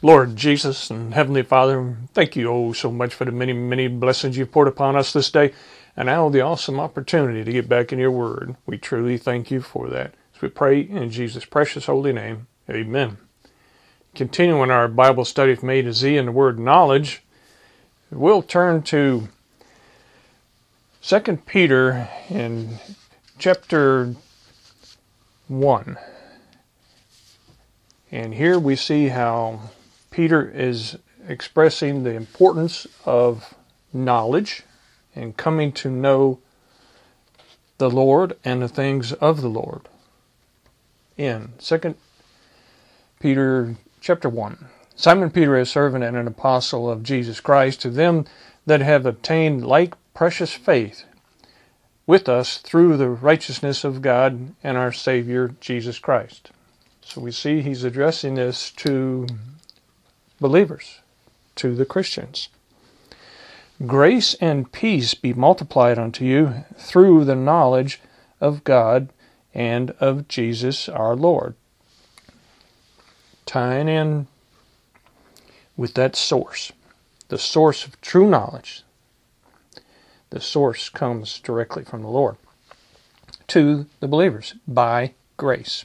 Lord Jesus and Heavenly Father, thank you oh so much for the many, many blessings you've poured upon us this day and now the awesome opportunity to get back in your word. We truly thank you for that. As we pray in Jesus' precious holy name, amen. Continuing our Bible study from A to Z in the word knowledge, we'll turn to 2 Peter in chapter 1. And here we see how Peter is expressing the importance of knowledge and coming to know the Lord and the things of the Lord. In 2 Peter chapter 1. Simon Peter, is a servant and an apostle of Jesus Christ, to them that have obtained like precious faith with us through the righteousness of God and our Savior Jesus Christ. So we see he's addressing this to believers, to the Christians. Grace and peace be multiplied unto you through the knowledge of God and of Jesus our Lord. Tying in with that source, the source of true knowledge. The source comes directly from the Lord to the believers by grace.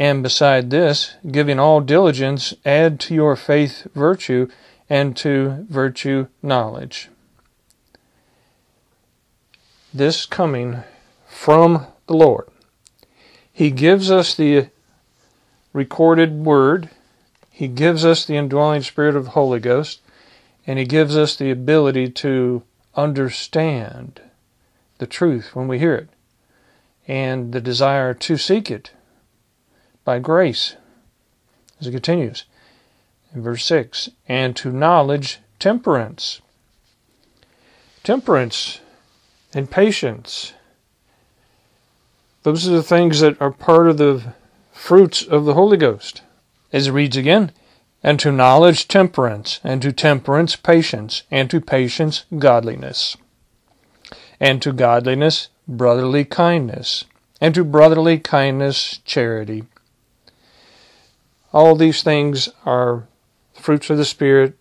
And beside this, giving all diligence, add to your faith virtue, and to virtue knowledge. This coming from the Lord. He gives us the recorded word, He gives us the indwelling spirit of the Holy Ghost, and He gives us the ability to understand the truth when we hear it, and the desire to seek it by grace. As it continues in verse 6 and to knowledge, temperance. Temperance and patience. Those are the things that are part of the fruits of the Holy Ghost. As it reads again, and to knowledge, temperance, and to temperance, patience, and to patience, godliness, and to godliness, brotherly kindness, and to brotherly kindness, charity all these things are fruits of the Spirit.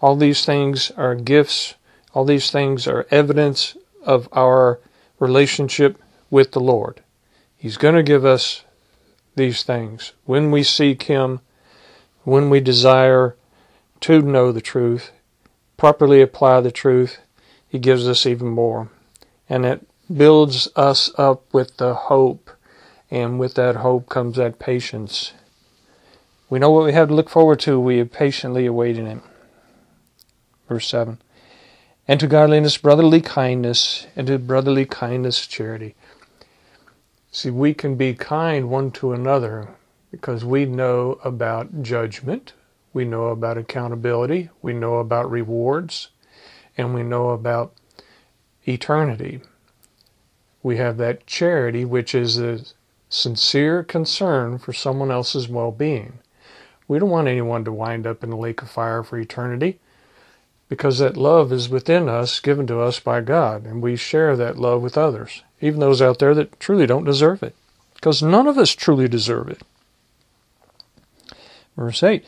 All these things are gifts. All these things are evidence of our relationship with the Lord. He's going to give us these things when we seek Him, when we desire to know the truth, properly apply the truth. He gives us even more. And it builds us up with the hope. And with that hope comes that patience we know what we have to look forward to. We are patiently awaiting Him. Verse 7. And to godliness, brotherly kindness, and to brotherly kindness, charity. See, we can be kind one to another because we know about judgment, we know about accountability, we know about rewards, and we know about eternity. We have that charity, which is a sincere concern for someone else's well being. We don't want anyone to wind up in the lake of fire for eternity because that love is within us, given to us by God, and we share that love with others, even those out there that truly don't deserve it, because none of us truly deserve it. Verse 8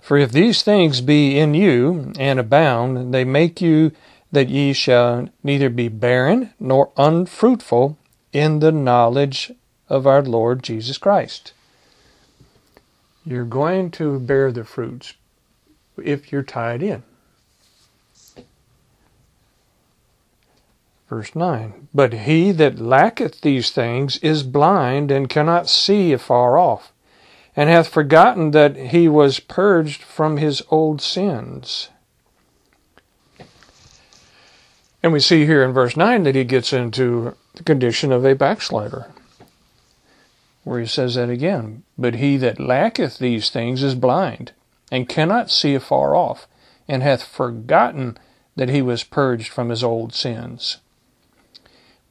For if these things be in you and abound, they make you that ye shall neither be barren nor unfruitful in the knowledge of our Lord Jesus Christ. You're going to bear the fruits if you're tied in. Verse 9 But he that lacketh these things is blind and cannot see afar off, and hath forgotten that he was purged from his old sins. And we see here in verse 9 that he gets into the condition of a backslider. Where he says that again. But he that lacketh these things is blind, and cannot see afar off, and hath forgotten that he was purged from his old sins.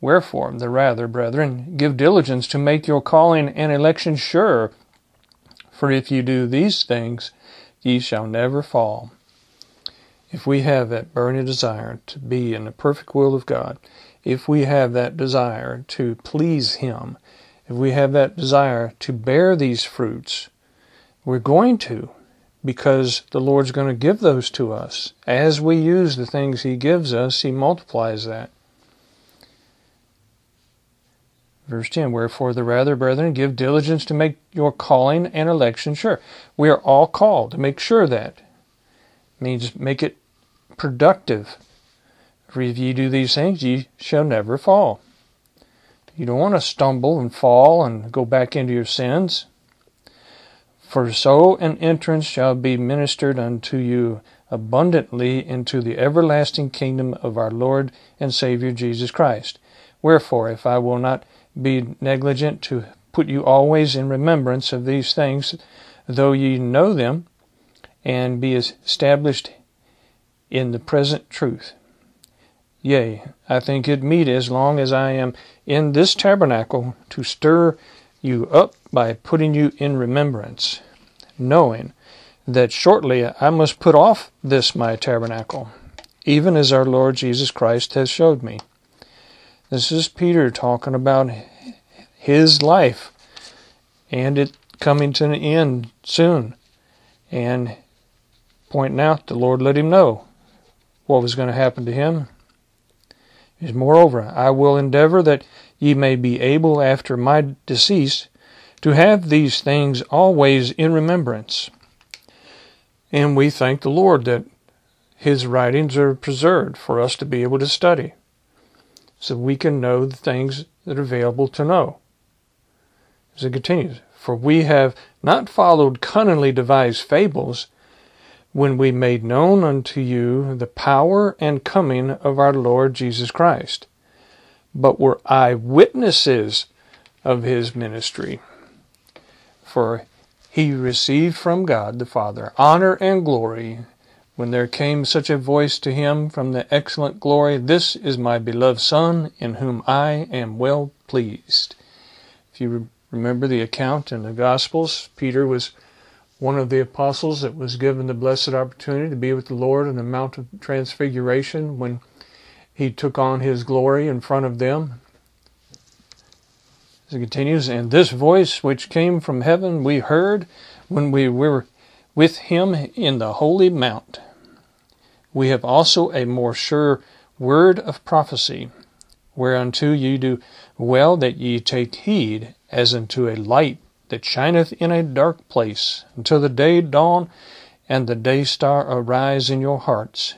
Wherefore, the rather, brethren, give diligence to make your calling and election sure. For if you do these things, ye shall never fall. If we have that burning desire to be in the perfect will of God, if we have that desire to please Him, if we have that desire to bear these fruits, we're going to because the Lord's going to give those to us. As we use the things He gives us, He multiplies that. Verse 10 Wherefore, the rather, brethren, give diligence to make your calling and election sure. We are all called to make sure that. Means make it productive. For if ye do these things, ye shall never fall. You don't want to stumble and fall and go back into your sins. For so an entrance shall be ministered unto you abundantly into the everlasting kingdom of our Lord and Savior Jesus Christ. Wherefore, if I will not be negligent to put you always in remembrance of these things, though ye know them, and be established in the present truth. Yea, I think it meet as long as I am in this tabernacle to stir you up by putting you in remembrance, knowing that shortly I must put off this my tabernacle, even as our Lord Jesus Christ has showed me. This is Peter talking about his life and it coming to an end soon, and pointing out the Lord let him know what was going to happen to him. Is moreover, I will endeavor that ye may be able after my decease to have these things always in remembrance. And we thank the Lord that his writings are preserved for us to be able to study, so we can know the things that are available to know. As it continues, for we have not followed cunningly devised fables, when we made known unto you the power and coming of our Lord Jesus Christ, but were eyewitnesses of his ministry. For he received from God the Father honor and glory when there came such a voice to him from the excellent glory, This is my beloved Son, in whom I am well pleased. If you remember the account in the Gospels, Peter was one of the apostles that was given the blessed opportunity to be with the Lord on the Mount of Transfiguration when he took on his glory in front of them. As it continues, and this voice which came from heaven we heard when we were with him in the holy mount. We have also a more sure word of prophecy, whereunto ye do well that ye take heed as unto a light that shineth in a dark place, until the day dawn and the day star arise in your hearts,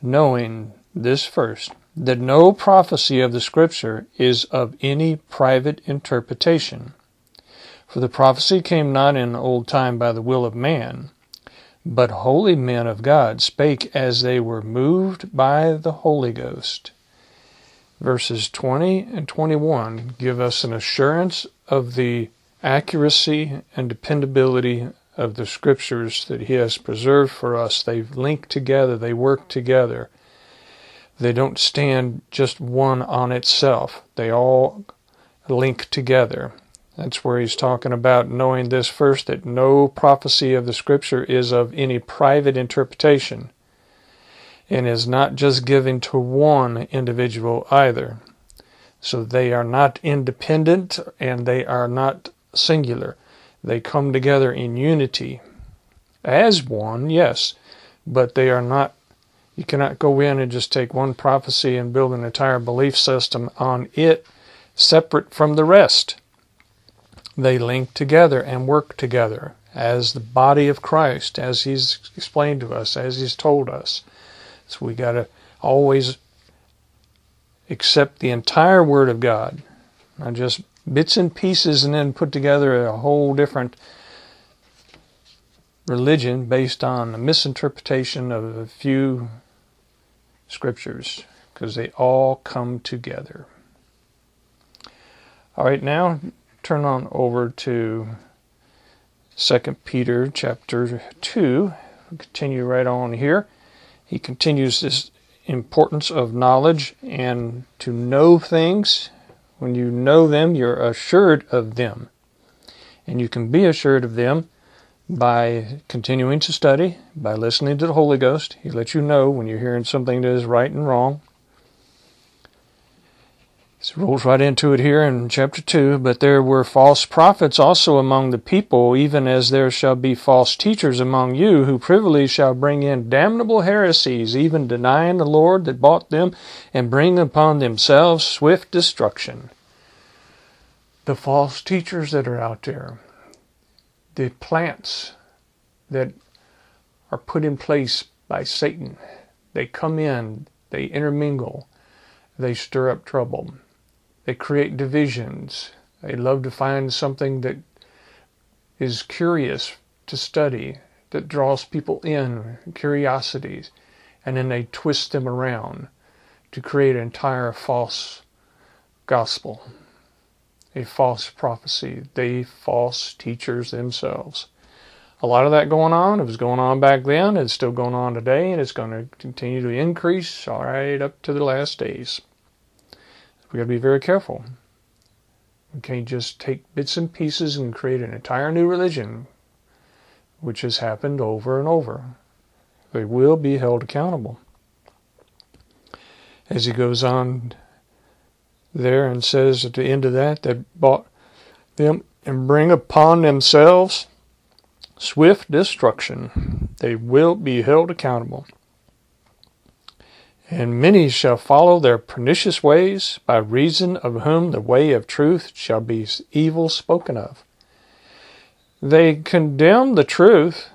knowing this first, that no prophecy of the Scripture is of any private interpretation. For the prophecy came not in old time by the will of man, but holy men of God spake as they were moved by the Holy Ghost. Verses 20 and 21 give us an assurance of the accuracy and dependability of the scriptures that He has preserved for us. They link together, they work together. They don't stand just one on itself, they all link together. That's where he's talking about knowing this first that no prophecy of the scripture is of any private interpretation and is not just given to one individual either. So they are not independent and they are not singular. They come together in unity as one, yes, but they are not. You cannot go in and just take one prophecy and build an entire belief system on it separate from the rest. They link together and work together as the body of Christ, as He's explained to us, as He's told us. So we got to always accept the entire Word of God, not just bits and pieces and then put together a whole different religion based on a misinterpretation of a few scriptures because they all come together. All right, now turn on over to Second Peter chapter 2. We'll continue right on here. He continues this importance of knowledge and to know things. When you know them, you're assured of them. And you can be assured of them by continuing to study, by listening to the Holy Ghost. He lets you know when you're hearing something that is right and wrong. It rolls right into it here in chapter 2. But there were false prophets also among the people, even as there shall be false teachers among you, who privily shall bring in damnable heresies, even denying the Lord that bought them, and bring upon themselves swift destruction. The false teachers that are out there, the plants that are put in place by Satan, they come in, they intermingle, they stir up trouble they create divisions. They love to find something that is curious to study, that draws people in, curiosities, and then they twist them around to create an entire false gospel, a false prophecy, they false teachers themselves. A lot of that going on. It was going on back then. It's still going on today, and it's going to continue to increase all right up to the last days. We got to be very careful. We can't just take bits and pieces and create an entire new religion, which has happened over and over. They will be held accountable. As he goes on there and says at the end of that, that bought them and bring upon themselves swift destruction. They will be held accountable. And many shall follow their pernicious ways, by reason of whom the way of truth shall be evil spoken of. They condemn the truth.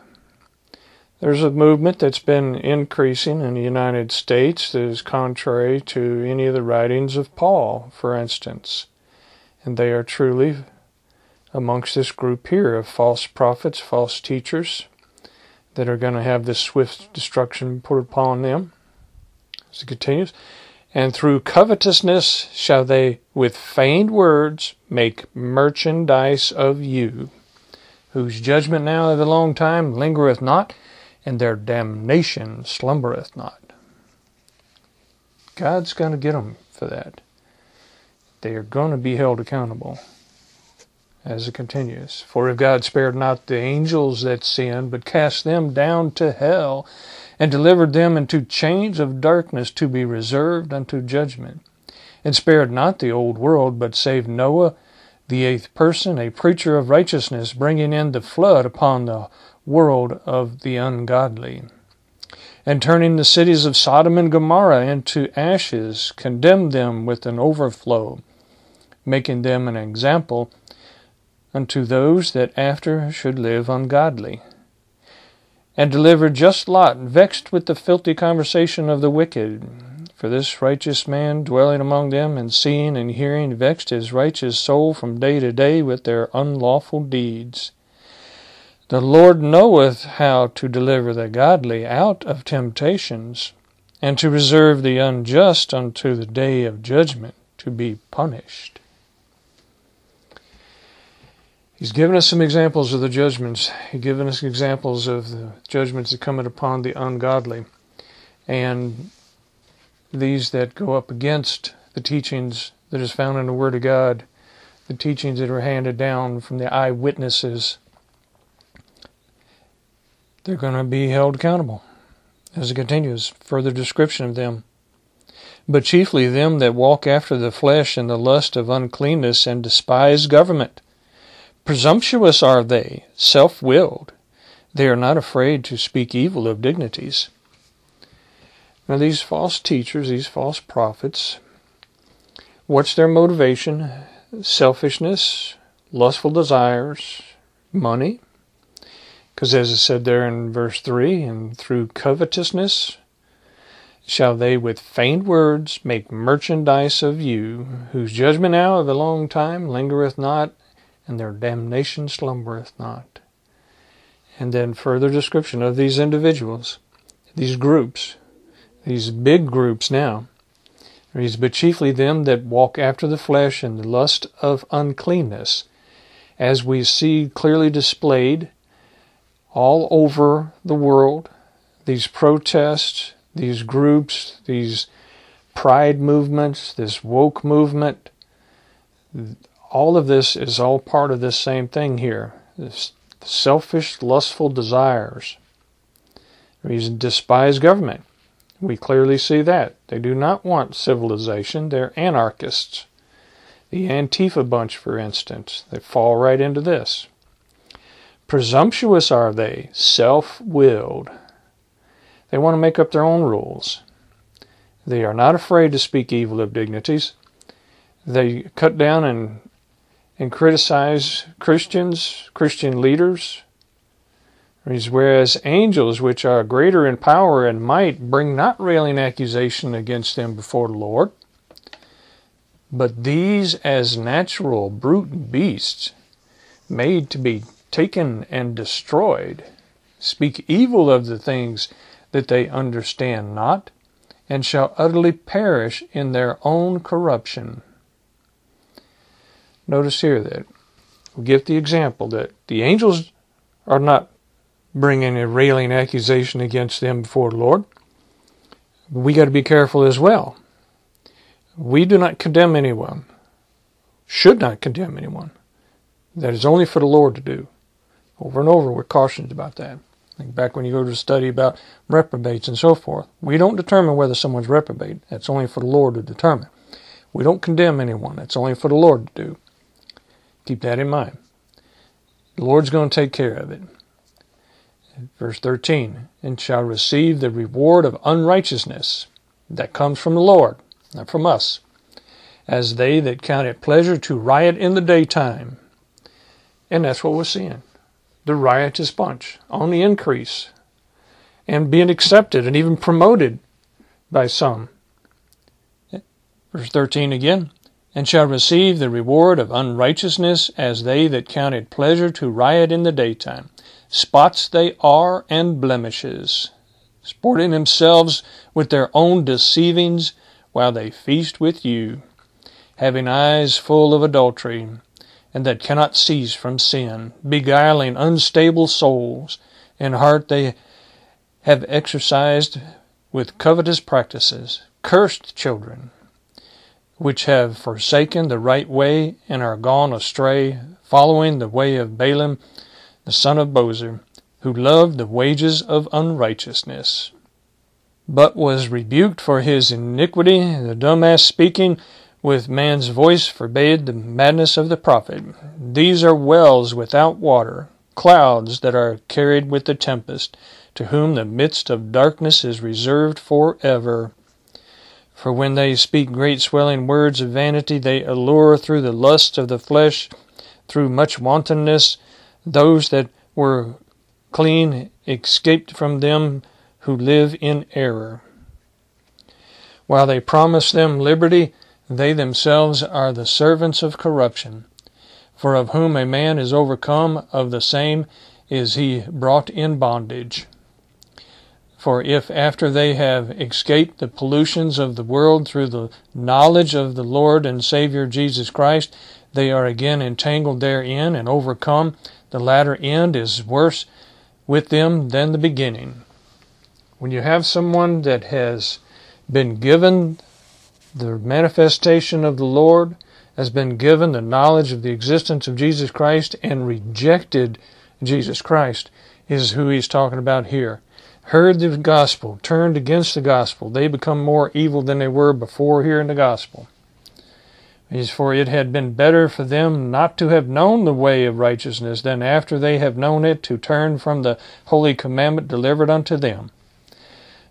There's a movement that's been increasing in the United States that is contrary to any of the writings of Paul, for instance. And they are truly amongst this group here of false prophets, false teachers that are going to have this swift destruction put upon them. As it continues, and through covetousness shall they with feigned words make merchandise of you, whose judgment now of a long time lingereth not, and their damnation slumbereth not. God's going to get them for that. They are going to be held accountable. As it continues, for if God spared not the angels that sinned, but cast them down to hell, and delivered them into chains of darkness to be reserved unto judgment, and spared not the old world, but saved Noah, the eighth person, a preacher of righteousness, bringing in the flood upon the world of the ungodly. And turning the cities of Sodom and Gomorrah into ashes, condemned them with an overflow, making them an example unto those that after should live ungodly and delivered just Lot, vexed with the filthy conversation of the wicked. For this righteous man dwelling among them, and seeing and hearing, vexed his righteous soul from day to day with their unlawful deeds. The Lord knoweth how to deliver the godly out of temptations, and to reserve the unjust unto the day of judgment to be punished. He's given us some examples of the judgments. He's given us examples of the judgments that come upon the ungodly. And these that go up against the teachings that is found in the Word of God, the teachings that are handed down from the eyewitnesses, they're going to be held accountable. As it continues, further description of them. But chiefly them that walk after the flesh and the lust of uncleanness and despise government Presumptuous are they, self willed. They are not afraid to speak evil of dignities. Now, these false teachers, these false prophets, what's their motivation? Selfishness, lustful desires, money. Because as it said there in verse 3, and through covetousness shall they with feigned words make merchandise of you, whose judgment now of a long time lingereth not, and their damnation slumbereth not. And then further description of these individuals, these groups, these big groups now. These, but chiefly them that walk after the flesh and the lust of uncleanness as we see clearly displayed all over the world, these protests, these groups, these pride movements, this woke movement, all of this is all part of this same thing here. This selfish, lustful desires. These despise government. We clearly see that. They do not want civilization. They're anarchists. The Antifa bunch, for instance, they fall right into this. Presumptuous are they, self willed. They want to make up their own rules. They are not afraid to speak evil of dignities. They cut down and, and criticize Christians, Christian leaders. Whereas angels, which are greater in power and might, bring not railing accusation against them before the Lord. But these, as natural brute beasts, made to be taken and destroyed, speak evil of the things that they understand not, and shall utterly perish in their own corruption. Notice here that we give the example that the angels are not bringing a railing accusation against them before the Lord. We got to be careful as well. We do not condemn anyone, should not condemn anyone. That is only for the Lord to do. Over and over, we're cautioned about that. Like back when you go to study about reprobates and so forth, we don't determine whether someone's reprobate. That's only for the Lord to determine. We don't condemn anyone. That's only for the Lord to do. Keep that in mind. The Lord's going to take care of it. Verse 13, and shall receive the reward of unrighteousness that comes from the Lord, not from us, as they that count it pleasure to riot in the daytime. And that's what we're seeing the riotous bunch on the increase and being accepted and even promoted by some. Verse 13 again, and shall receive the reward of unrighteousness as they that count it pleasure to riot in the daytime. Spots they are and blemishes, sporting themselves with their own deceivings while they feast with you, having eyes full of adultery and that cannot cease from sin, beguiling unstable souls, in heart they have exercised with covetous practices, cursed children, which have forsaken the right way and are gone astray, following the way of Balaam, the son of Bosor, who loved the wages of unrighteousness, but was rebuked for his iniquity, the dumb ass speaking, with man's voice forbade the madness of the prophet. These are wells without water, clouds that are carried with the tempest, to whom the midst of darkness is reserved for ever. For when they speak great swelling words of vanity, they allure through the lust of the flesh, through much wantonness, those that were clean escaped from them who live in error. While they promise them liberty, they themselves are the servants of corruption. For of whom a man is overcome, of the same is he brought in bondage. For if after they have escaped the pollutions of the world through the knowledge of the Lord and Savior Jesus Christ, they are again entangled therein and overcome, the latter end is worse with them than the beginning. When you have someone that has been given the manifestation of the Lord has been given the knowledge of the existence of Jesus Christ and rejected Jesus Christ is who he's talking about here. Heard the gospel, turned against the gospel. They become more evil than they were before hearing the gospel. Is for it had been better for them not to have known the way of righteousness than after they have known it to turn from the holy commandment delivered unto them.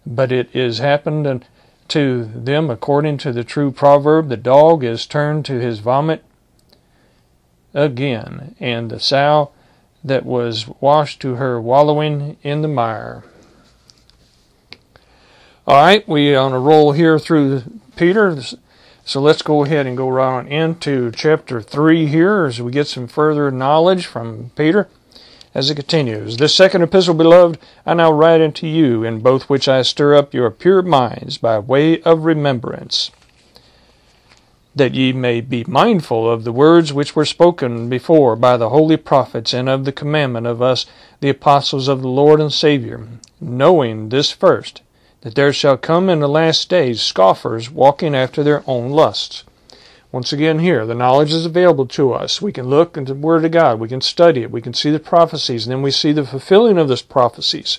But it is happened to them according to the true proverb the dog is turned to his vomit again, and the sow that was washed to her wallowing in the mire. All right, we on a roll here through Peter. So let's go ahead and go right on into chapter 3 here as we get some further knowledge from Peter as it continues. This second epistle, beloved, I now write unto you, in both which I stir up your pure minds by way of remembrance. that ye may be mindful of the words which were spoken before by the holy prophets, and of the commandment of us, the apostles of the Lord and Saviour, knowing this first, that there shall come in the last days scoffers walking after their own lusts. Once again, here, the knowledge is available to us. We can look into the Word of God, we can study it, we can see the prophecies, and then we see the fulfilling of those prophecies.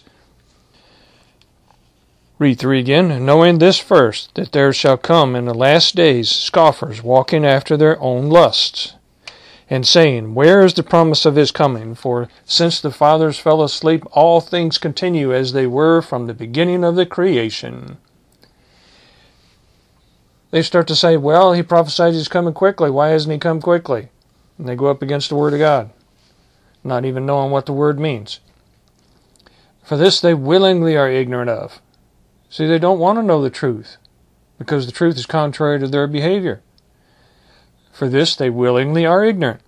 Read 3 again. Knowing this first, that there shall come in the last days scoffers walking after their own lusts, and saying, Where is the promise of his coming? For since the fathers fell asleep, all things continue as they were from the beginning of the creation they start to say, well, he prophesied he's coming quickly. Why hasn't he come quickly? And they go up against the Word of God, not even knowing what the Word means. For this they willingly are ignorant of. See, they don't want to know the truth, because the truth is contrary to their behavior. For this they willingly are ignorant.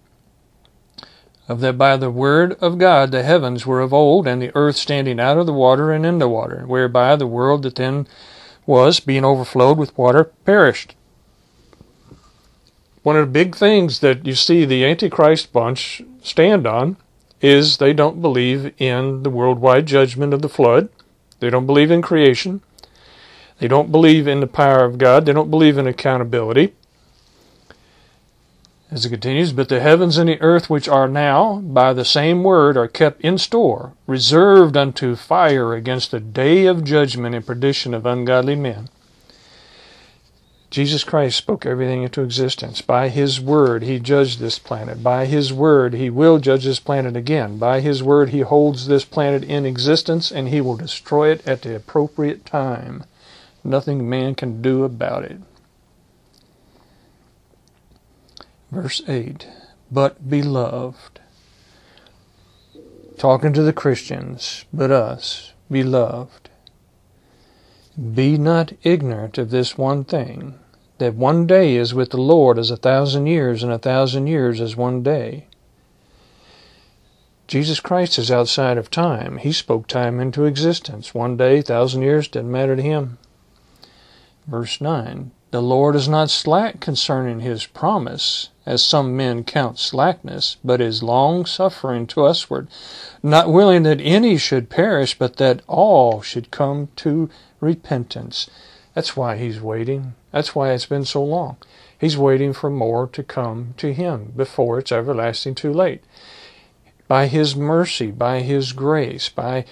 Of that by the word of God the heavens were of old, and the earth standing out of the water and in the water, whereby the world that then was, being overflowed with water, perished. One of the big things that you see the Antichrist bunch stand on is they don't believe in the worldwide judgment of the flood. They don't believe in creation. They don't believe in the power of God. They don't believe in accountability. As it continues, but the heavens and the earth which are now, by the same word, are kept in store, reserved unto fire against the day of judgment and perdition of ungodly men. Jesus Christ spoke everything into existence. By His word, He judged this planet. By His word, He will judge this planet again. By His word, He holds this planet in existence and He will destroy it at the appropriate time. Nothing man can do about it. Verse 8 But beloved, talking to the Christians, but us, beloved, be not ignorant of this one thing, that one day is with the Lord as a thousand years, and a thousand years as one day. Jesus Christ is outside of time. He spoke time into existence. One day, thousand years, didn't matter to him. Verse 9 The Lord is not slack concerning his promise, as some men count slackness, but is long suffering to usward, not willing that any should perish, but that all should come to repentance. That's why he's waiting. That's why it's been so long. He's waiting for more to come to him before it's everlasting too late. By his mercy, by his grace, by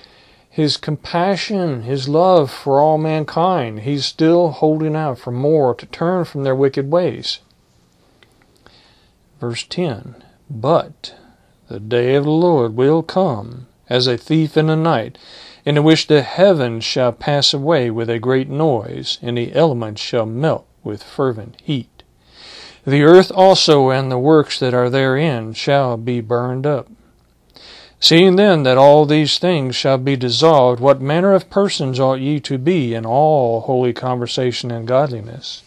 his compassion, his love for all mankind, he's still holding out for more to turn from their wicked ways. Verse 10 But the day of the Lord will come as a thief in the night, in which the heavens shall pass away with a great noise, and the elements shall melt with fervent heat. The earth also and the works that are therein shall be burned up. Seeing then that all these things shall be dissolved, what manner of persons ought ye to be in all holy conversation and godliness?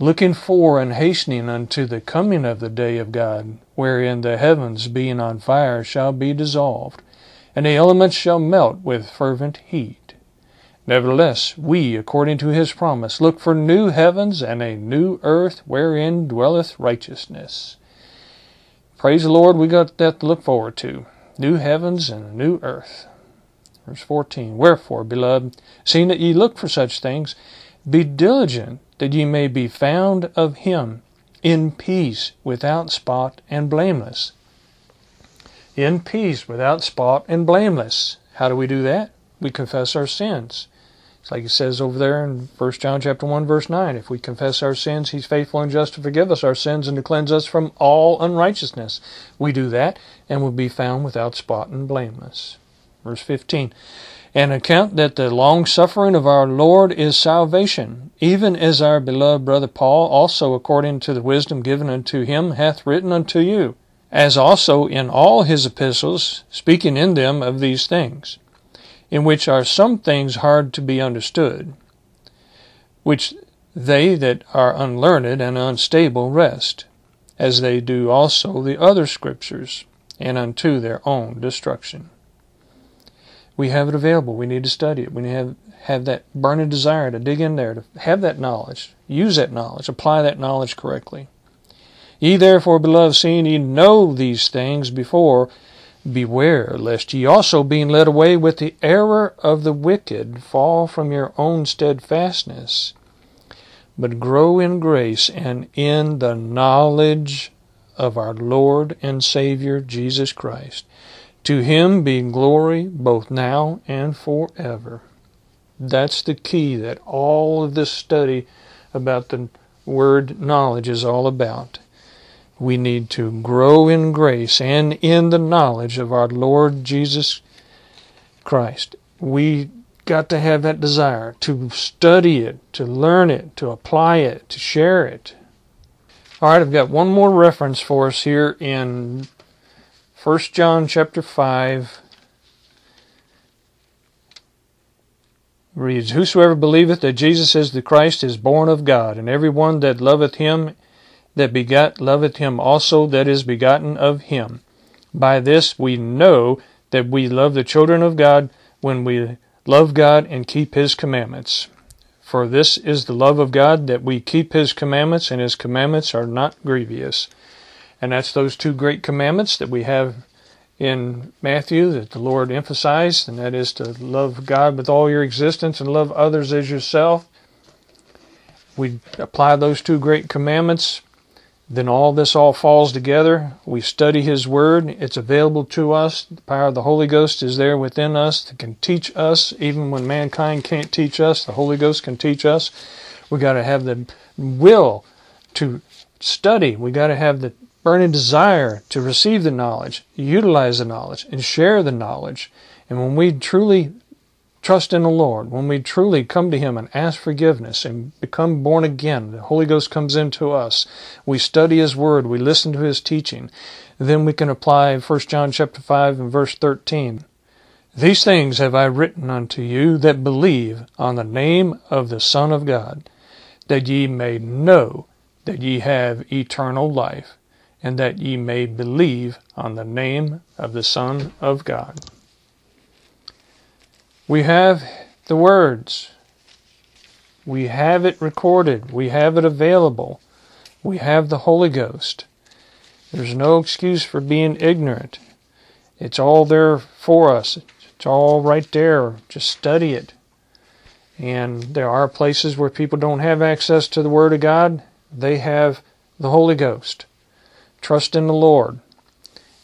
looking for and hastening unto the coming of the day of God, wherein the heavens being on fire shall be dissolved, and the elements shall melt with fervent heat. Nevertheless, we, according to his promise, look for new heavens and a new earth wherein dwelleth righteousness. Praise the Lord, we got that to look forward to. New heavens and a new earth. Verse 14 Wherefore, beloved, seeing that ye look for such things, be diligent that ye may be found of him in peace, without spot and blameless. In peace, without spot and blameless. How do we do that? We confess our sins. It's like it says over there in 1 John chapter 1 verse 9, if we confess our sins, he's faithful and just to forgive us our sins and to cleanse us from all unrighteousness. We do that and will be found without spot and blameless. Verse 15, and account that the long suffering of our Lord is salvation, even as our beloved brother Paul also according to the wisdom given unto him hath written unto you, as also in all his epistles, speaking in them of these things, in which are some things hard to be understood, which they that are unlearned and unstable wrest, as they do also the other scriptures, and unto their own destruction. We have it available. We need to study it. We have, have that burning desire to dig in there, to have that knowledge, use that knowledge, apply that knowledge correctly. Ye therefore, beloved, seeing ye know these things before, beware lest ye also, being led away with the error of the wicked, fall from your own steadfastness, but grow in grace and in the knowledge of our Lord and Savior Jesus Christ. To him be glory both now and forever. That's the key that all of this study about the word knowledge is all about. We need to grow in grace and in the knowledge of our Lord Jesus Christ. We got to have that desire to study it, to learn it, to apply it, to share it. All right, I've got one more reference for us here in 1 John chapter 5 reads, Whosoever believeth that Jesus is the Christ is born of God, and every one that loveth him that begat loveth him also that is begotten of him. By this we know that we love the children of God when we love God and keep his commandments. For this is the love of God that we keep his commandments, and his commandments are not grievous. And that's those two great commandments that we have in Matthew that the Lord emphasized, and that is to love God with all your existence and love others as yourself. We apply those two great commandments, then all this all falls together. We study His Word. It's available to us. The power of the Holy Ghost is there within us that can teach us, even when mankind can't teach us. The Holy Ghost can teach us. We got to have the will to study. We got to have the burning desire to receive the knowledge, utilize the knowledge, and share the knowledge. And when we truly trust in the Lord, when we truly come to Him and ask forgiveness and become born again, the Holy Ghost comes into us. We study His Word, we listen to His teaching. Then we can apply 1 John chapter 5 and verse 13. These things have I written unto you that believe on the name of the Son of God, that ye may know that ye have eternal life and that ye may believe on the name of the Son of God. We have the words. We have it recorded. We have it available. We have the Holy Ghost. There's no excuse for being ignorant. It's all there for us. It's all right there. Just study it. And there are places where people don't have access to the Word of God. They have the Holy Ghost. Trust in the Lord.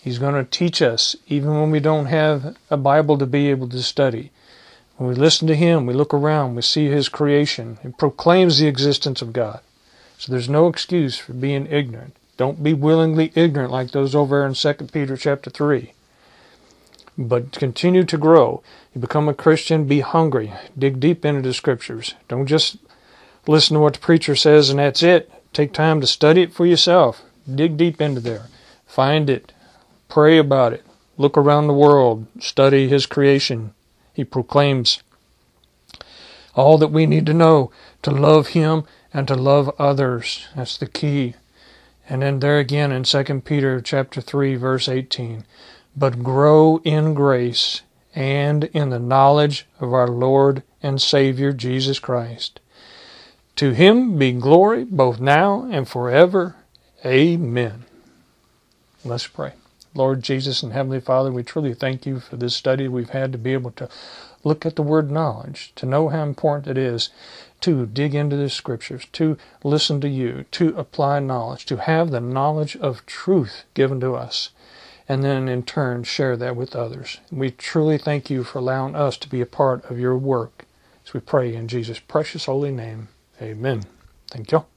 He's going to teach us even when we don't have a Bible to be able to study. When we listen to Him, we look around, we see His creation. It proclaims the existence of God. So there's no excuse for being ignorant. Don't be willingly ignorant like those over in 2 Peter chapter 3. But continue to grow. You become a Christian, be hungry. Dig deep into the scriptures. Don't just listen to what the preacher says and that's it. Take time to study it for yourself. Dig deep into there. Find it. Pray about it. Look around the world. Study His creation. He proclaims all that we need to know to love Him and to love others. That's the key. And then there again in 2 Peter chapter 3 verse 18, but grow in grace and in the knowledge of our Lord and Savior Jesus Christ. To him be glory both now and forever. Amen. Let's pray. Lord Jesus and Heavenly Father, we truly thank you for this study we've had to be able to look at the word knowledge, to know how important it is to dig into the scriptures, to listen to you, to apply knowledge, to have the knowledge of truth given to us, and then in turn share that with others. We truly thank you for allowing us to be a part of your work. As we pray in Jesus' precious holy name, amen. Thank you.